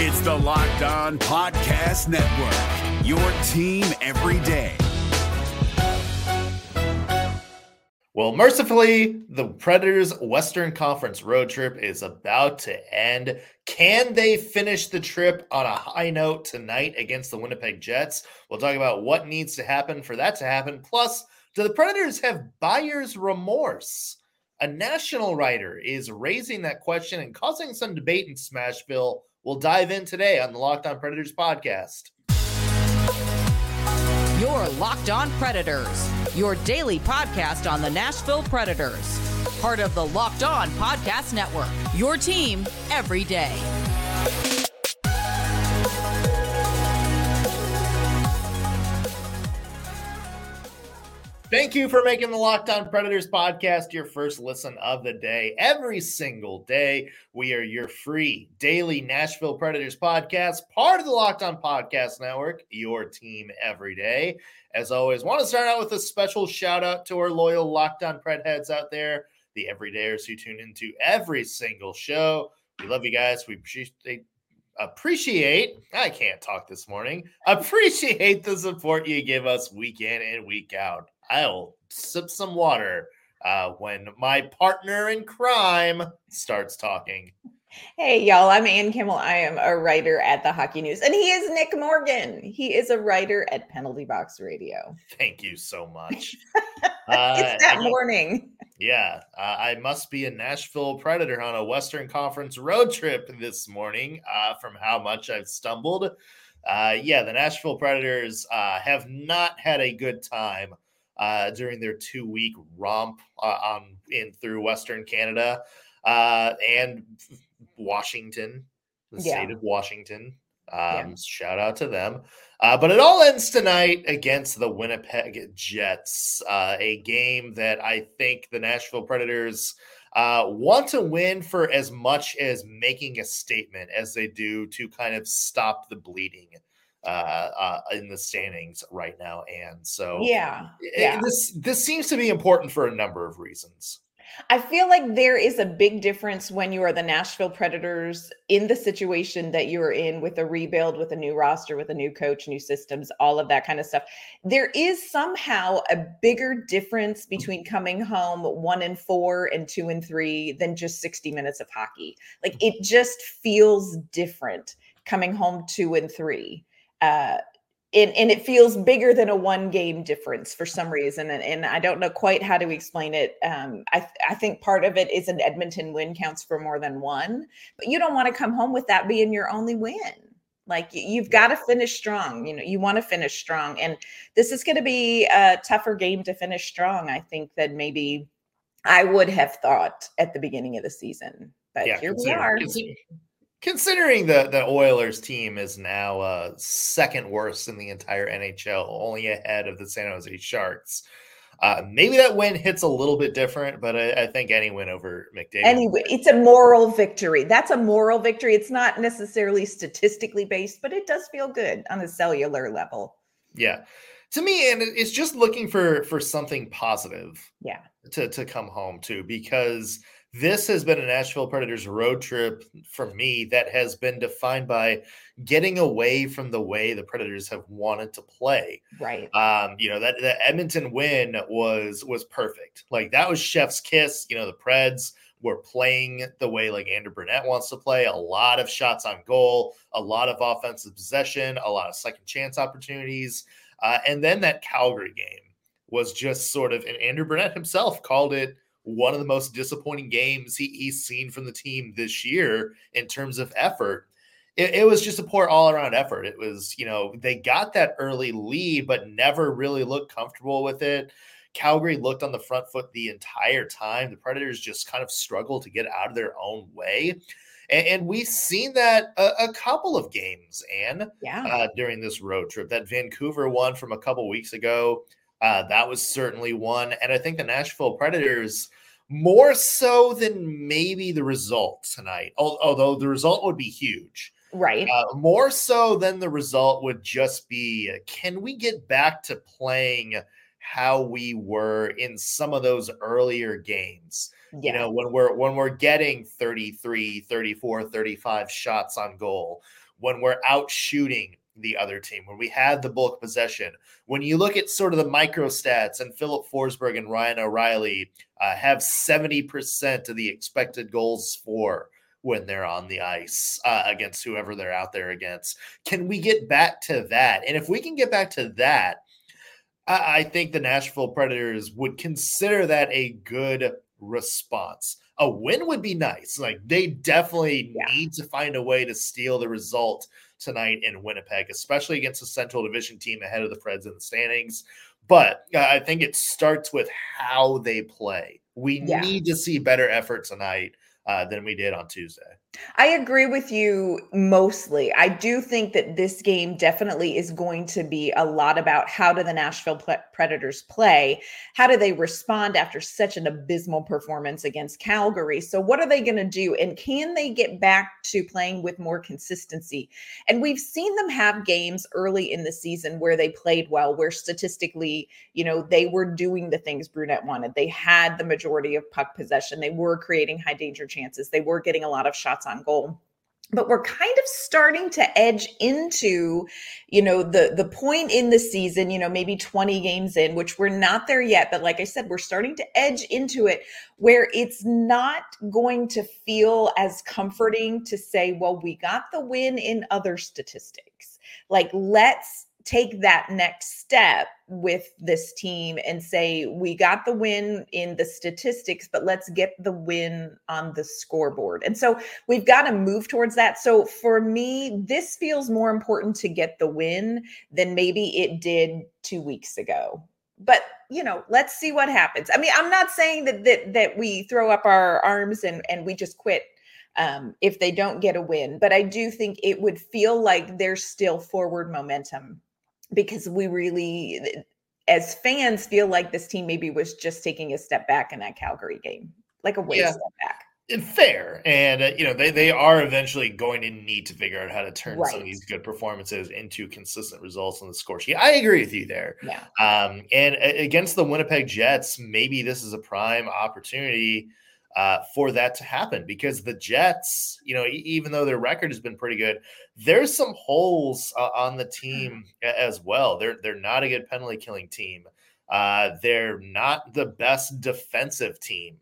It's the Locked On Podcast Network, your team every day. Well, mercifully, the Predators' Western Conference road trip is about to end. Can they finish the trip on a high note tonight against the Winnipeg Jets? We'll talk about what needs to happen for that to happen. Plus, do the Predators have buyer's remorse? A national writer is raising that question and causing some debate in Smashville. We'll dive in today on the Locked On Predators podcast. Your Locked On Predators, your daily podcast on the Nashville Predators. Part of the Locked On Podcast Network, your team every day. Thank you for making the Locked On Predators podcast your first listen of the day. Every single day, we are your free daily Nashville Predators podcast, part of the Locked On Podcast Network, your team every day. As always, want to start out with a special shout out to our loyal Locked On Pred heads out there, the everydayers who tune into every single show. We love you guys. We appreciate appreciate i can't talk this morning appreciate the support you give us week in and week out I'll sip some water uh, when my partner in crime starts talking. Hey, y'all, I'm Ann Kimmel. I am a writer at the Hockey News, and he is Nick Morgan. He is a writer at Penalty Box Radio. Thank you so much. uh, it's that morning. Yeah, uh, I must be a Nashville Predator on a Western Conference road trip this morning uh, from how much I've stumbled. Uh, yeah, the Nashville Predators uh, have not had a good time uh, during their two week romp uh, on in through Western Canada uh, and Washington, the yeah. state of Washington. Um, yeah. Shout out to them. Uh, but it all ends tonight against the Winnipeg Jets, uh, a game that I think the Nashville Predators uh, want to win for as much as making a statement as they do to kind of stop the bleeding uh, uh, in the standings right now. And so, yeah, yeah, this this seems to be important for a number of reasons. I feel like there is a big difference when you are the Nashville Predators in the situation that you're in with a rebuild, with a new roster, with a new coach, new systems, all of that kind of stuff. There is somehow a bigger difference between coming home one and four and two and three than just 60 minutes of hockey. Like it just feels different coming home two and three uh, and, and it feels bigger than a one game difference for some reason. And, and I don't know quite how to explain it. Um, I, th- I think part of it is an Edmonton win counts for more than one, but you don't want to come home with that being your only win. Like you've got to finish strong. You know, you want to finish strong. And this is going to be a tougher game to finish strong, I think, than maybe I would have thought at the beginning of the season. But yeah, here we are considering the the Oilers team is now uh, second worst in the entire NHL, only ahead of the San Jose Sharks. Uh, maybe that win hits a little bit different, but I, I think any win over McDavid. Anyway, it's a moral victory. That's a moral victory. It's not necessarily statistically based, but it does feel good on a cellular level. Yeah, to me, and it's just looking for for something positive. Yeah, to to come home to because this has been a Nashville Predators road trip for me that has been defined by getting away from the way the Predators have wanted to play. Right. Um, you know, that the Edmonton win was was perfect. Like that was chef's kiss. You know, the Preds were playing the way like Andrew Brunette wants to play. A lot of shots on goal, a lot of offensive possession, a lot of second chance opportunities. Uh, and then that Calgary game was just sort of, and Andrew Brunette himself called it one of the most disappointing games he, he's seen from the team this year in terms of effort. It, it, was just a poor all around effort. It was, you know, they got that early lead, but never really looked comfortable with it. Calgary looked on the front foot the entire time. The Predators just kind of struggled to get out of their own way. And, and we've seen that a, a, couple of games, and yeah. uh, during this road trip. That Vancouver one from a couple weeks ago, uh, that was certainly one. And I think the Nashville Predators more so than maybe the result tonight, although the result would be huge. Right. Uh, more so than the result would just be can we get back to playing how we were in some of those earlier games? Yeah. You know, when we're when we're getting 33, 34, 35 shots on goal, when we're out shooting the other team, when we had the bulk possession. When you look at sort of the micro stats, and Filip Forsberg and Ryan O'Reilly uh, have 70% of the expected goals for when they're on the ice uh, against whoever they're out there against. Can we get back to that? And if we can get back to that, I, I think the Nashville Predators would consider that a good response. A win would be nice. Like they definitely yeah. need to find a way to steal the result tonight in Winnipeg, especially against a Central Division team ahead of the Preds in the standings. But uh, I think it starts with how they play. We yeah. need to see better effort tonight uh, than we did on Tuesday. I agree with you mostly. I do think that this game definitely is going to be a lot about how do the Nashville Predators play? How do they respond after such an abysmal performance against Calgary? So, what are they going to do? And can they get back to playing with more consistency? And we've seen them have games early in the season where they played well, where statistically, you know, they were doing the things Brunette wanted. They had the majority of puck possession, they were creating high danger chances, they were getting a lot of shots on goal. But we're kind of starting to edge into you know the the point in the season you know maybe 20 games in which we're not there yet. But like i said we're starting to edge into it where it's not going to feel as comforting to say well we got the win in other statistics. Like let's take that next step with this team and say we got the win in the statistics but let's get the win on the scoreboard. And so we've got to move towards that. So for me this feels more important to get the win than maybe it did two weeks ago. But you know let's see what happens. I mean i'm not saying that that, that we throw up our arms and and we just quit um, if they don't get a win. But I do think it would feel like there's still forward momentum because we really as fans feel like this team maybe was just taking a step back in that Calgary game, like a way yeah. step back. Fair, and uh, you know they they are eventually going to need to figure out how to turn right. some of these good performances into consistent results on the score sheet. I agree with you there. Yeah. Um, and against the Winnipeg Jets, maybe this is a prime opportunity uh, for that to happen because the Jets, you know, even though their record has been pretty good, there's some holes uh, on the team as well. They're they're not a good penalty killing team. Uh, they're not the best defensive team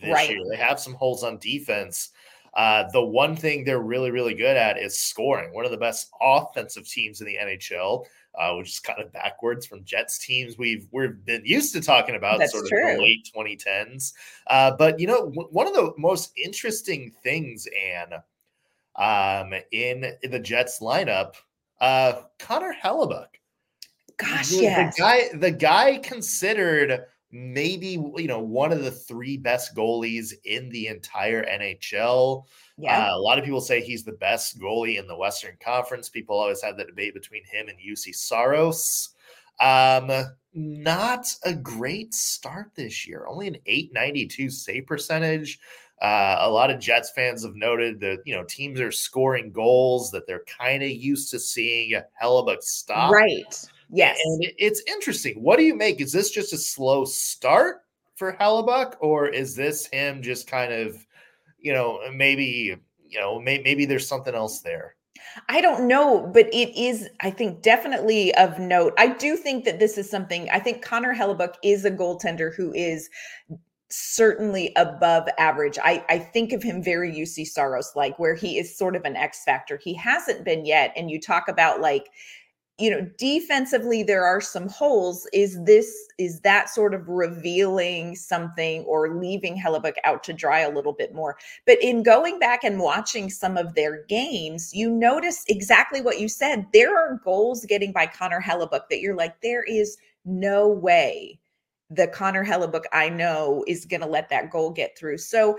this right. year. They have some holes on defense. Uh, the one thing they're really, really good at is scoring. One of the best offensive teams in the NHL uh, which is kind of backwards from Jets teams we've we've been used to talking about That's sort of true. the late 2010s. Uh, but you know, w- one of the most interesting things, Anne, um, in, in the Jets lineup, uh, Connor Hellebuyck. Gosh, the, yes. the guy, the guy considered maybe you know one of the three best goalies in the entire NHL. Yeah. Uh, a lot of people say he's the best goalie in the Western Conference. People always have the debate between him and Juuse Saros. Um, not a great start this year. Only an 892 save percentage. Uh, a lot of Jets fans have noted that you know teams are scoring goals that they're kind of used to seeing Hellebuyck stop. Right. Yes. And it's interesting. What do you make? Is this just a slow start for Hellebuyck, or is this him just kind of, you know, uh, maybe, you know, may, maybe there's something else there? I don't know, but it is, I think, definitely of note. I do think that this is something, I think Connor Hellebuyck is a goaltender who is certainly above average. I, I think of him very Juuse Saros like, where he is sort of an X factor. He hasn't been yet. And you talk about like you know defensively there are some holes. Is this is that sort of revealing something or leaving Hellebuyck out to dry a little bit more? But in going back and watching some of their games you notice exactly what you said. There are goals getting by Connor Hellebuyck that you're like there is no way the Connor Hellebuyck I know is going to let that goal get through. So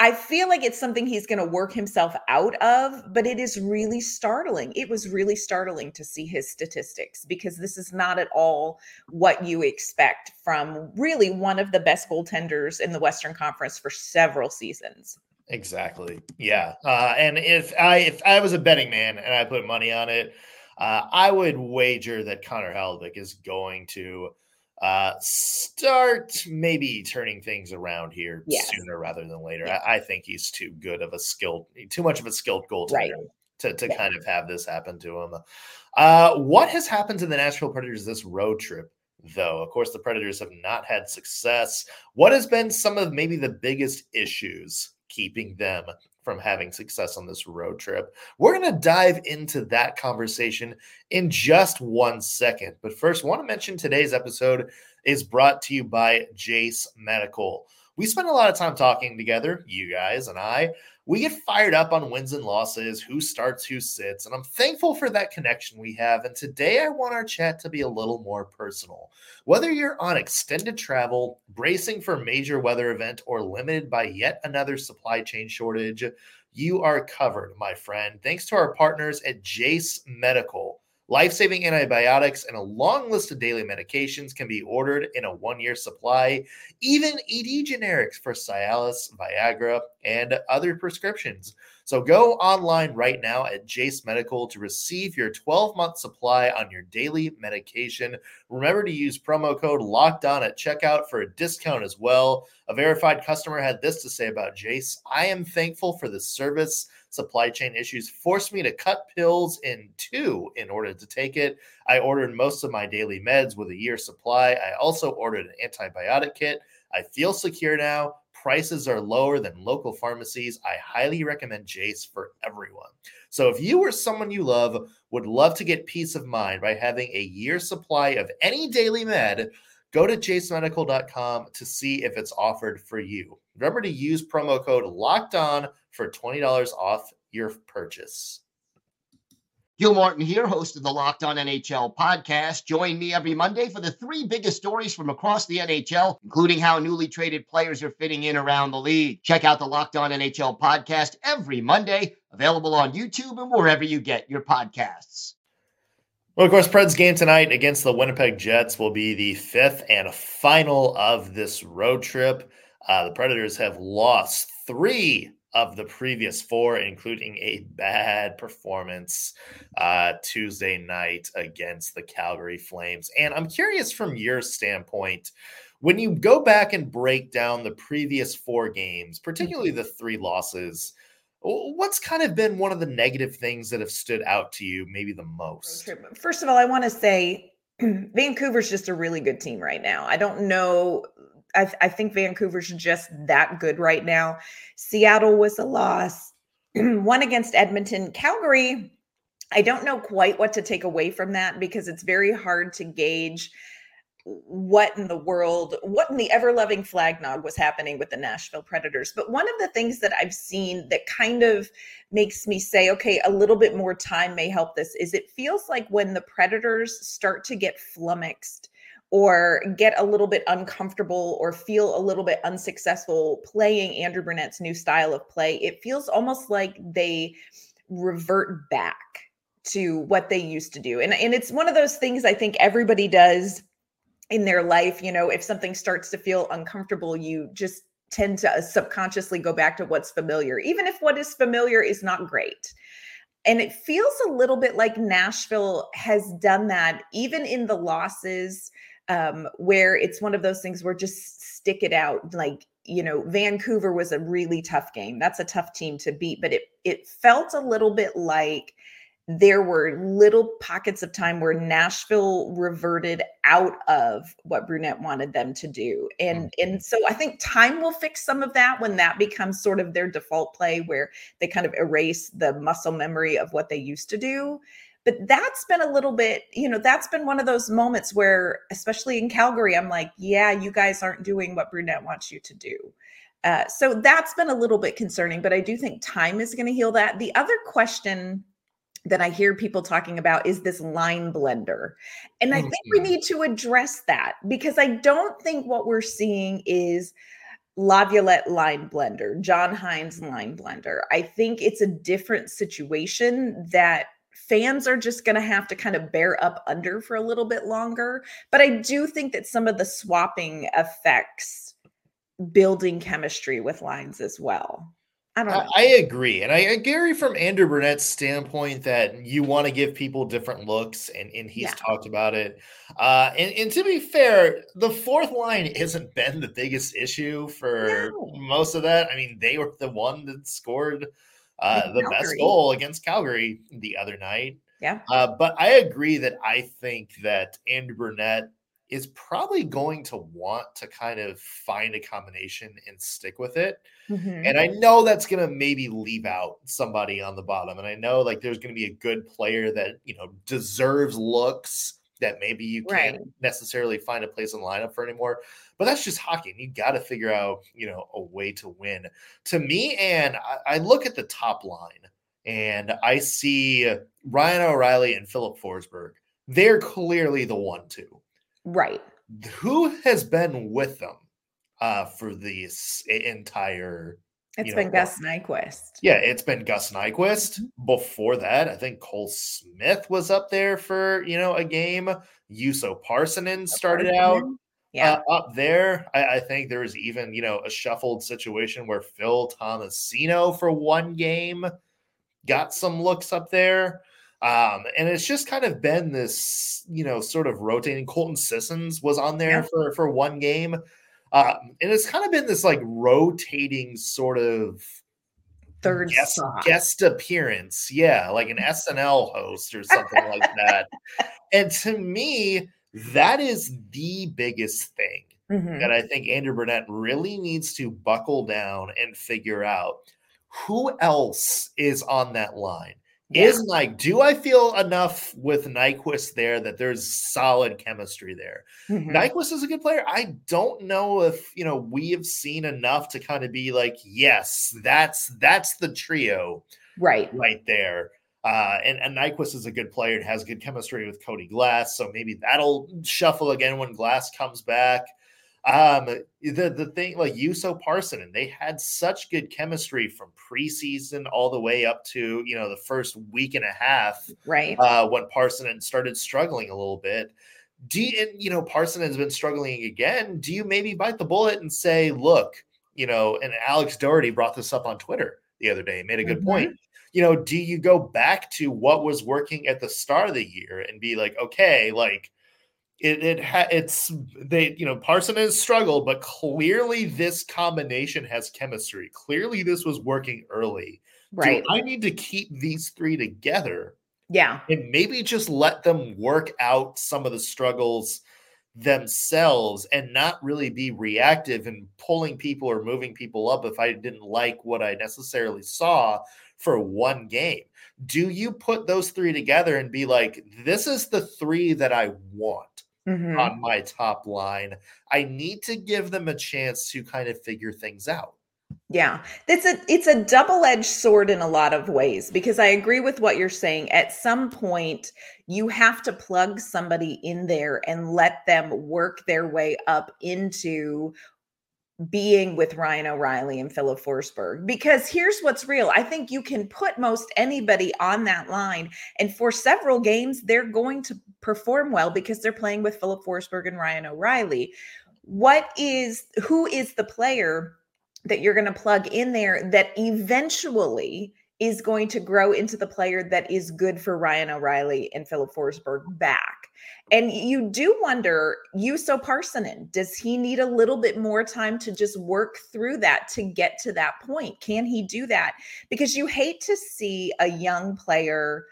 I feel like it's something he's going to work himself out of, but it is really startling. It was really startling to see his statistics because this is not at all what you expect from really one of the best goaltenders in the Western Conference for several seasons. Exactly. Yeah. Uh, and if I if I was a betting man and I put money on it, uh, I would wager that Connor Hellebuyck is going to uh, start maybe turning things around here yes. sooner rather than later. Yeah. I, I, think he's too good of a skilled, too much of a skilled goaltender right. to, to yeah. kind of have this happen to him. Uh, what has happened to the Nashville Predators this road trip? Though, of course, the Predators have not had success. What has been some of maybe the biggest issues keeping them from having success on this road trip. We're going to dive into that conversation in just one second. But first, I want to mention today's episode is brought to you by Jase Medical. We spend a lot of time talking together, you guys and I, we get fired up on wins and losses, who starts, who sits, and I'm thankful for that connection we have. And today I want our chat to be a little more personal. Whether you're on extended travel, bracing for a major weather event, or limited by yet another supply chain shortage, you are covered, my friend. Thanks to our partners at Jase Medical. Life saving antibiotics and a long list of daily medications can be ordered in a one year supply, even ED generics for Cialis, Viagra, and other prescriptions. So go online right now at Jase Medical to receive your 12 month supply on your daily medication. Remember to use promo code locked on at checkout for a discount as well. A verified customer had this to say about Jase I am thankful for the service supply chain issues forced me to cut pills in two in order to take it. I ordered most of my daily meds with a year supply. I also ordered an antibiotic kit. I feel secure now. Prices are lower than local pharmacies. I highly recommend Jase for everyone. So if you or someone you love would love to get peace of mind by having a year supply of any daily med, go to jasemedical.com to see if it's offered for you. Remember to use promo code locked on for $20 off your purchase. Gil Martin here, host of the Locked On NHL podcast. Join me every Monday for the three biggest stories from across the NHL, including how newly traded players are fitting in around the league. Check out the Locked On NHL podcast every Monday, available on YouTube and wherever you get your podcasts. Well, of course, Preds game tonight against the Winnipeg Jets will be the fifth and final of this road trip. Uh, the Predators have lost three of the previous four, including a bad performance uh, Tuesday night against the Calgary Flames. And I'm curious from your standpoint, when you go back and break down the previous four games, particularly the three losses, what's kind of been one of the negative things that have stood out to you, maybe the most? First of all, I want to say Vancouver's just a really good team right now. I don't know I, I think Vancouver's just that good right now. Seattle was a loss. One against Edmonton. Calgary, I don't know quite what to take away from that because it's very hard to gauge what in the world, what in the ever loving flagnog was happening with the Nashville Predators. But one of the things that I've seen that kind of makes me say, okay, a little bit more time may help this is it feels like when the Predators start to get flummoxed or get a little bit uncomfortable or feel a little bit unsuccessful playing Andrew Brunette's new style of play, it feels almost like they revert back to what they used to do. And, and it's one of those things I think everybody does in their life. You know, if something starts to feel uncomfortable, you just tend to subconsciously go back to what's familiar, even if what is familiar is not great. And it feels a little bit like Nashville has done that, even in the losses um, where it's one of those things where just stick it out. Like, you know, Vancouver was a really tough game. That's a tough team to beat, but it it felt a little bit like there were little pockets of time where Nashville reverted out of what Brunette wanted them to do. And mm-hmm. and so I think time will fix some of that when that becomes sort of their default play where they kind of erase the muscle memory of what they used to do. But that's been a little bit, you know, that's been one of those moments where, especially in Calgary, I'm like, yeah, you guys aren't doing what Brunette wants you to do. Uh, so that's been a little bit concerning, but I do think time is going to heal that. The other question that I hear people talking about is this line blender. And I oh, think we need to address that because I don't think what we're seeing is Laviolette line blender, John Hynes line blender. I think it's a different situation that fans are just going to have to kind of bear up under for a little bit longer. But I do think that some of the swapping affects building chemistry with lines as well. I don't. I, agree. And I, agree from Andrew Brunette's standpoint that you want to give people different looks, and, and he's yeah. talked about it. Uh, and, and to be fair, the fourth line hasn't been the biggest issue for no. most of that. I mean, they were the one that scored uh, the Calgary. best goal against Calgary the other night. Yeah. Uh, but I agree that I think that Andrew Brunette is probably going to want to kind of find a combination and stick with it. Mm-hmm. And I know that's going to maybe leave out somebody on the bottom. And I know like there's going to be a good player that, you know, deserves looks that maybe you can't right. necessarily find a place in the lineup for anymore. But that's just hockey. And you got to figure out, you know, a way to win. To me, and I, I look at the top line and I see Ryan O'Reilly and Filip Forsberg. They're clearly the one two. Right. Who has been with them uh, for this entire? It's been know, Gus Nyquist. Yeah, it's been Gus Nyquist. Mm-hmm. Before that, I think Cole Smith was up there for you know a game. Juuso Parssinen started out yeah. Uh, up there. I, I, think there was even you know a shuffled situation where Phil Tomasino for one game got some looks up there. Um, and it's just kind of been this, you know, sort of rotating. Colton Sissons was on there yeah. for for one game, um, and it's kind of been this like rotating sort of third guest, guest appearance, yeah, like an SNL host or something like that. And to me, that is the biggest thing mm-hmm. that I think Andrew Brunette really needs to buckle down and figure out who else is on that line yeah. is like, do I feel enough with Nyquist there that there's solid chemistry there? Mm-hmm. Nyquist is a good player. I don't know if you know we have seen enough to kind of be like, yes, that's that's the trio, right, right there. Uh, and, and Nyquist is a good player and has good chemistry with Cody Glass, so maybe that'll shuffle again when Glass comes back. Um, the the thing like Juuso Parssinen they had such good chemistry from preseason all the way up to you know the first week and a half, right? Uh, when Parssinen started struggling a little bit. Do you, and, you know Parssinen has been struggling again? Do you maybe bite the bullet and say, look, you know? And Alex Doherty brought this up on Twitter the other day, made a good mm-hmm. point. You know, do you go back to what was working at the start of the year and be like, okay, like it it ha- it's they you know Parssinen has struggled, but clearly this combination has chemistry. Clearly this was working early. Right. Do I need to keep these three together. Yeah. And maybe just let them work out some of the struggles themselves and not really be reactive and pulling people or moving people up if I didn't like what I necessarily saw for one game. Do you put those three together and be like, this is the three that I want? Mm-hmm. on my top line. I need to give them a chance to kind of figure things out. Yeah. It's a it's a double-edged sword in a lot of ways because I agree with what you're saying. At some point, you have to plug somebody in there and let them work their way up into being with Ryan O'Reilly and Filip Forsberg. Because here's what's real I think you can put most anybody on that line, and for several games, they're going to perform well because they're playing with Filip Forsberg and Ryan O'Reilly. What is who is the player that you're going to plug in there that eventually is going to grow into the player that is good for Ryan O'Reilly and Filip Forsberg back? And you do wonder, Juuso Parssinen, does he need a little bit more time to just work through that to get to that point? Can he do that? Because you hate to see a young player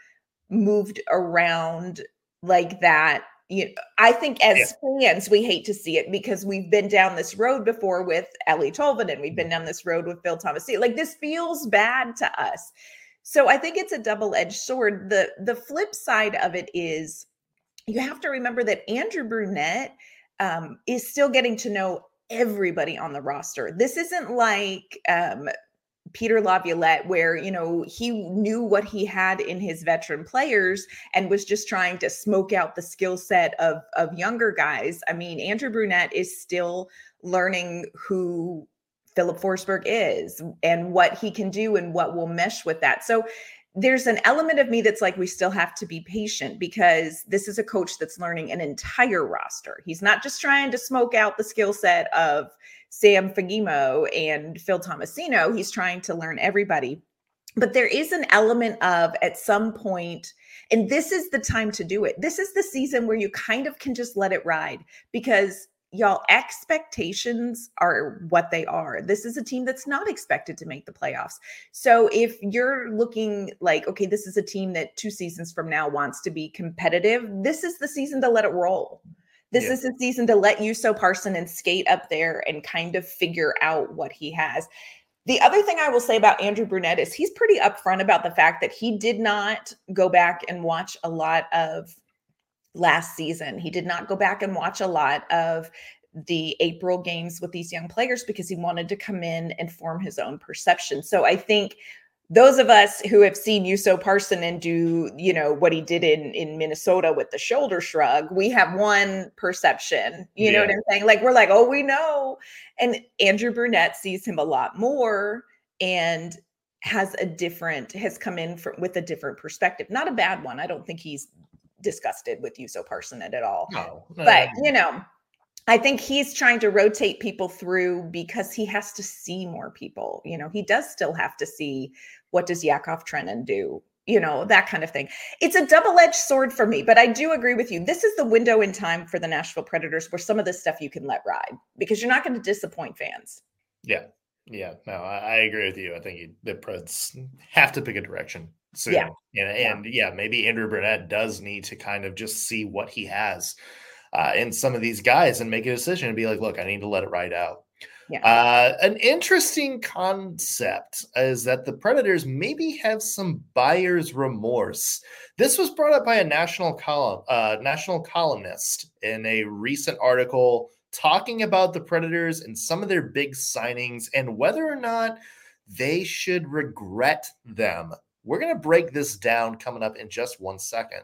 moved around like that. You know, I think as yeah. fans, we hate to see it because we've been down this road before with Eeli Tolvanen. We've been mm-hmm. down this road with Phil Thomas. Like this feels bad to us. So I think it's a double-edged sword. The the flip side of it is you have to remember that Andrew Brunette um, is still getting to know everybody on the roster. This isn't like um, Peter Laviolette, where you know he knew what he had in his veteran players and was just trying to smoke out the skill set of of younger guys. I mean, Andrew Brunette is still learning who Filip Forsberg is and what he can do and what will mesh with that. So there's an element of me that's like we still have to be patient because this is a coach that's learning an entire roster. He's not just trying to smoke out the skill set of Sam Fagemo and Phil Tomasino. He's trying to learn everybody. But there is an element of at some point, and this is the time to do it. This is the season where you kind of can just let it ride because y'all expectations are what they are. This is a team that's not expected to make the playoffs. So if you're looking like okay this is a team that two seasons from now wants to be competitive this is the season to let it roll. This yeah. is the season to let Juuso Parssinen skate up there and kind of figure out what he has. The other thing I will say about Andrew Brunette is he's pretty upfront about the fact that he did not go back and watch a lot of last season. He did not go back and watch a lot of the April games with these young players because he wanted to come in and form his own perception. So I think those of us who have seen Juuso Parssinen do, you know, what he did in in Minnesota with the shoulder shrug, we have one perception. You yeah. know what I'm saying? Like we're like, oh, we know. And Andrew Brunette sees him a lot more and has a different has come in for, with a different perspective. Not a bad one. I don't think he's disgusted with Juuso Parssinen at all. No, but you know, I think he's trying to rotate people through because he has to see more people. You know, he does still have to see what does Yakov Trenin do, you know, that kind of thing. It's a double-edged sword for me, but I do agree with you. This is the window in time for the Nashville Predators where some of this stuff you can let ride because you're not going to disappoint fans. Yeah. Yeah. No, I, I agree with you. I think you, the Preds have to pick a direction soon. Yeah. And, and yeah. yeah, maybe Andrew Brunette does need to kind of just see what he has uh, in some of these guys and make a decision and be like, look, I need to let it ride out. Yeah. Uh, an interesting concept is that the Predators maybe have some buyer's remorse. This was brought up by a national column, uh, national columnist in a recent article talking about the Predators and some of their big signings and whether or not they should regret them. We're going to break this down coming up in just one second.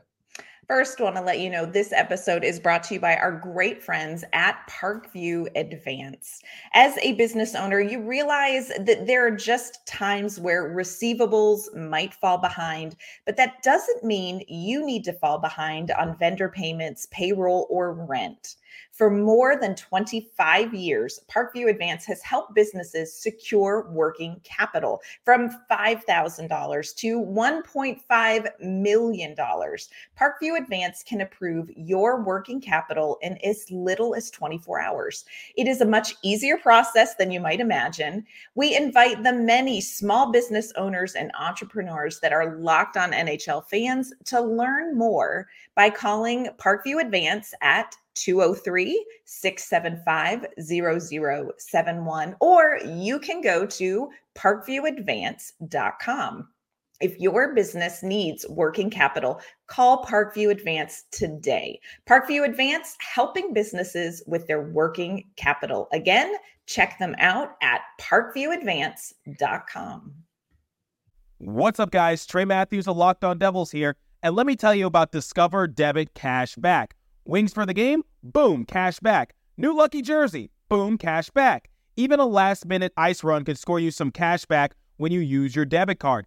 First, want to let you know this episode is brought to you by our great friends at Parkview Advance. As a business owner, you realize that there are just times where receivables might fall behind, but that doesn't mean you need to fall behind on vendor payments, payroll, or rent. For more than 25 years, Parkview Advance has helped businesses secure working capital from $5,000 to $1.5 million. Parkview Advance can approve your working capital in as little as 24 hours. It is a much easier process than you might imagine. We invite the many small business owners and entrepreneurs that are locked on NHL fans to learn more by calling Parkview Advance at 203 675 0071, or you can go to parkviewadvance.com. If your business needs working capital, call Parkview Advance today. Parkview Advance, helping businesses with their working capital. Again, check them out at parkviewadvance.com. What's up, guys? Trey Matthews of Locked On Devils here. And let me tell you about Discover Debit Cash Back. Wings for the game? Boom, cash back. New lucky jersey? Boom, cash back. Even a last minute ice run could score you some cash back when you use your debit card.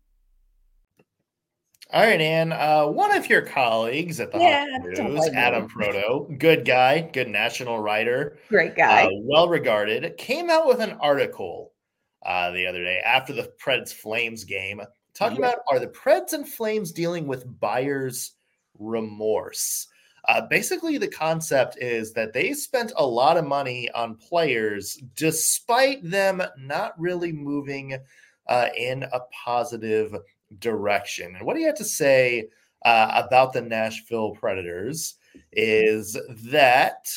All right, Ann. Uh, one of your colleagues at the yeah, News, Adam Proteau, good guy, good national writer, great guy, uh, well regarded, came out with an article uh, the other day after the Preds Flames game, talking about are the Preds and Flames dealing with buyer's remorse? Uh, basically, the concept is that they spent a lot of money on players despite them not really moving uh, in a positive direction. And what he had to say uh, about the Nashville Predators is that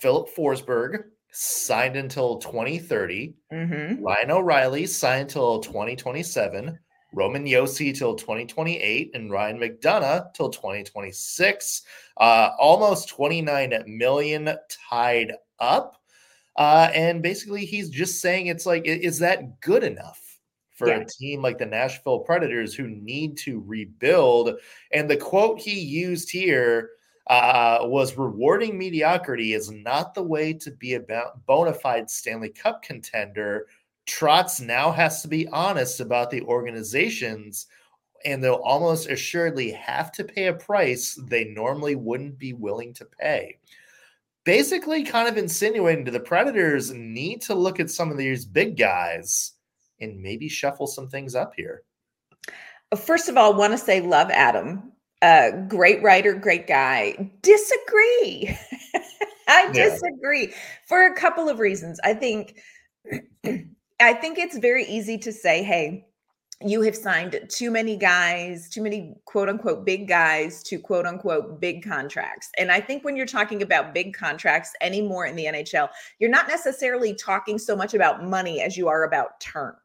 Filip Forsberg signed until 2030, mm-hmm. Ryan O'Reilly signed until 2027. Roman Josi till 2028 and Ryan McDonagh till 2026. Uh, almost 29 million tied up. Uh, and basically, he's just saying it's like, is that good enough for yeah. a team like the Nashville Predators who need to rebuild? And the quote he used here uh, was rewarding mediocrity is not the way to be a bona fide Stanley Cup contender. Trotz now has to be honest about the organizations, and they'll almost assuredly have to pay a price they normally wouldn't be willing to pay. Basically, kind of insinuating to the Predators need to look at some of these big guys and maybe shuffle some things up here. First of all, want to say love Adam uh, great writer, great guy. Disagree. I disagree for a couple of reasons. I think I think it's very easy to say, hey, you have signed too many guys, too many quote unquote big guys to quote unquote big contracts. And I think when you're talking about big contracts anymore in the NHL, you're not necessarily talking so much about money as you are about term.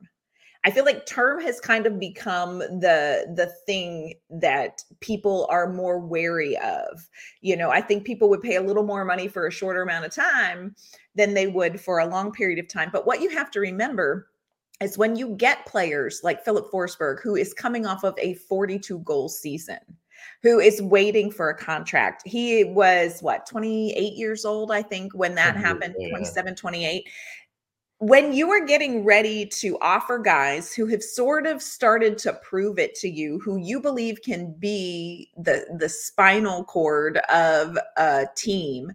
I feel like term has kind of become the the thing that people are more wary of. You know, I think people would pay a little more money for a shorter amount of time than they would for a long period of time. But what you have to remember is when you get players like Filip Forsberg, who is coming off of a 42 goal season, who is waiting for a contract. He was what 28 years old, I think, when that happened, yeah. 27, 28 when you are getting ready to offer guys who have sort of started to prove it to you who you believe can be the the spinal cord of a team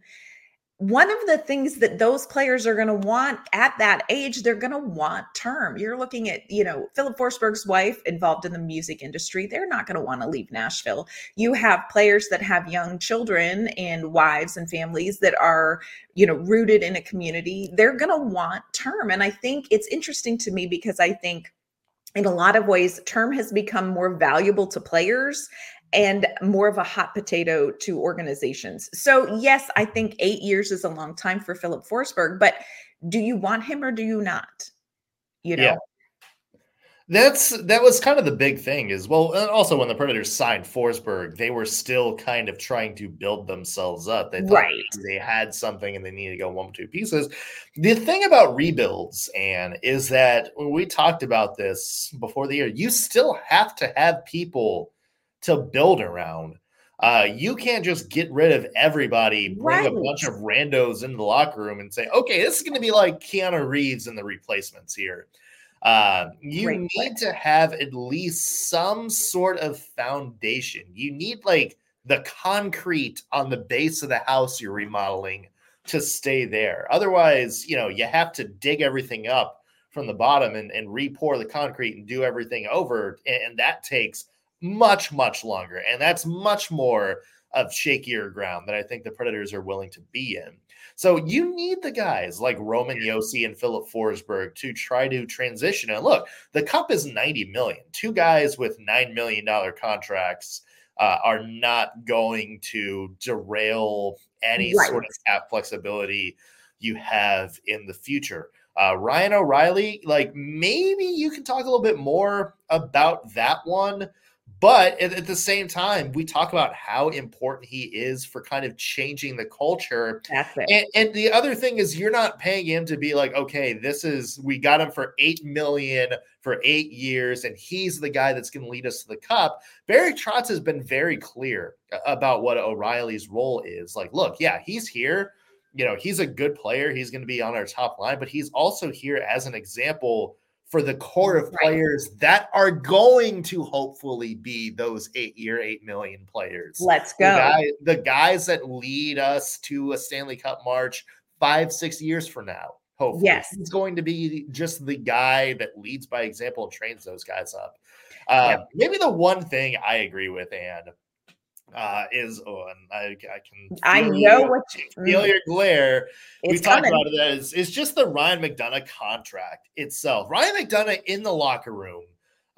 one of the things that those players are going to want at that age, they're going to want term. You're looking at, you know, Filip Forsberg's wife involved in the music industry. They're not going to want to leave Nashville. You have players that have young children and wives and families that are, you know, rooted in a community. They're going to want term. And I think it's interesting to me because I think in a lot of ways, term has become more valuable to players and more of a hot potato to organizations. So, yes, I think eight years is a long time for Filip Forsberg, but do you want him or do you not? You know? Yeah. That's that was kind of the big thing is well also when the Predators signed Forsberg they were still kind of trying to build themselves up they right they had something and they needed to go one or two pieces the thing about rebuilds and is that when we talked about this before the year you still have to have people to build around. Uh, you can't just get rid of everybody, bring right. a bunch of randos into the locker room and say, okay, this is going to be like Keanu Reeves and the replacements here. Uh, you Great need to have at least some sort of foundation. You need like the concrete on the base of the house you're remodeling to stay there. Otherwise, you know, you have to dig everything up from the bottom and, and re-pour the concrete and do everything over. And that takes much, much longer. And that's much more of shakier ground that I think the Predators are willing to be in. So you need the guys like Roman Josi and Filip Forsberg to try to transition. And look, the cup is 90 million. Two guys with $9 million contracts uh, are not going to derail any right. sort of cap flexibility you have in the future. Uh, Ryan O'Reilly, like maybe you can talk a little bit more about that one. But at, at, the same time, we talk about how important he is for kind of changing the culture. And, and the other thing is, you're not paying him to be like, okay, this is we got him for eight million for eight years, and he's the guy that's going to lead us to the cup. Barry Trotz has been very clear about what O'Reilly's role is. Like, look, yeah, he's here. You know, he's a good player. He's going to be on our top line, but he's also here as an example for the core of players right. that are going to hopefully be those eight year, eight million players. Let's go. The, guy, the guys that lead us to a Stanley Cup march five, six years from now. Hopefully, yes, he's going to be just the guy that leads by example and trains those guys up. Uh, yep. Maybe the one thing I agree with, Ann, uh, is on. I, I can. I know what you feel your glare. we talked about it as it's just the Ryan McDonagh contract itself. Ryan McDonagh in the locker room,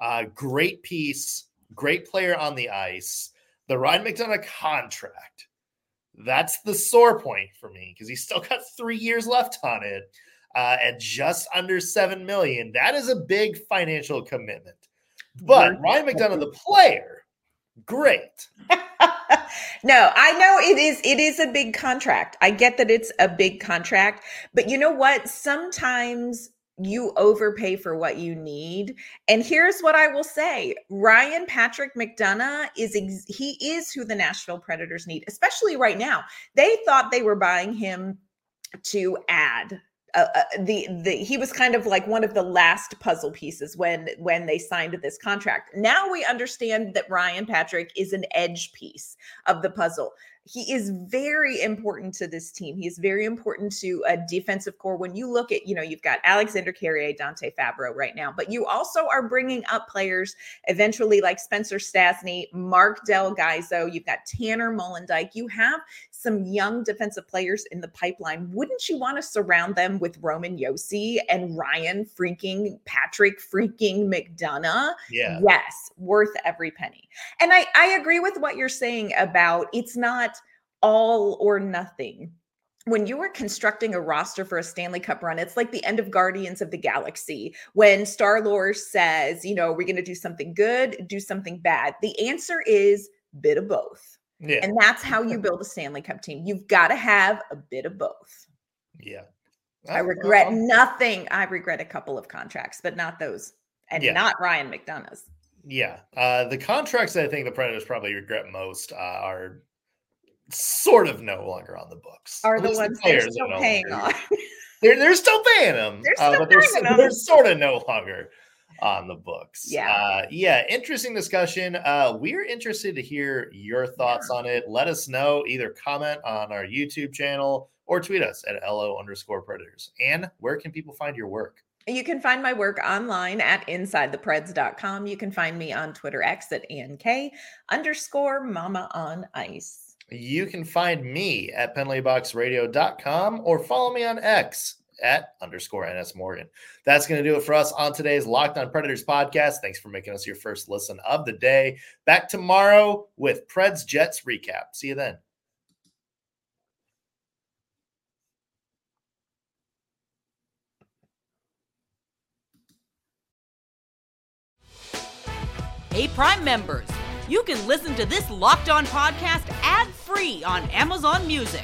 uh, great piece, great player on the ice. The Ryan McDonagh contract. That's the sore point for me because he's still got three years left on it uh, at just under seven million. That is a big financial commitment. But Ryan McDonagh, the player, great. no, I know it is it is a big contract. I get that it's a big contract, but you know what? Sometimes you overpay for what you need. And here's what I will say Ryan Patrick McDonagh is, ex- he is who the Nashville Predators need, especially right now. They thought they were buying him to add uh, uh, the the he was kind of like one of the last puzzle pieces when when they signed this contract. Now we understand that Ryan Patrick is an edge piece of the puzzle he is very important to this team. He is very important to a defensive core. When you look at, you know, you've got Alexandre Carrier, Dante Fabbro right now, but you also are bringing up players eventually like Spencer Stastney, Marc Del Gaizo. You've got Tanner Molendyk. You have some young defensive players in the pipeline. Wouldn't you want to surround them with Roman Josi and Ryan freaking Patrick freaking McDonagh? Yeah. Yes, worth every penny. And I I agree with what you're saying about it's not all or nothing. When you are constructing a roster for a Stanley Cup run, it's like the end of Guardians of the Galaxy when Star Lord says, you know, we're going to do something good, do something bad. The answer is bit of both. Yeah. And that's how you build a Stanley Cup team. You've got to have a bit of both. Yeah. I regret nothing. I regret a couple of contracts, but not those. And Yeah. not Ryan McDonagh's. Yeah. Uh, the contracts I think the Predators probably regret most uh, are sort of no longer on the books. Are At the ones they're players are still no paying longer- on. They're, they're still paying them, They're uh, still but they're, them. they're sort of no longer on the books. Yeah. Uh, yeah. Interesting discussion. Uh, we're interested to hear your thoughts on it. Let us know. Either comment on our YouTube channel or tweet us at LO underscore predators. And where can people find your work? You can find my work online at insidethepreds.com. You can find me on Twitter X at ANK underscore mama on ice. You can find me at penaltyboxradio.com or follow me on X at underscore NS Morgan. That's going to do it for us on today's Locked on Predators podcast. Thanks for making us your first listen of the day. Back tomorrow with Preds Jets recap. See you then. Hey, Prime members, you can listen to this Locked On podcast ad free on Amazon Music.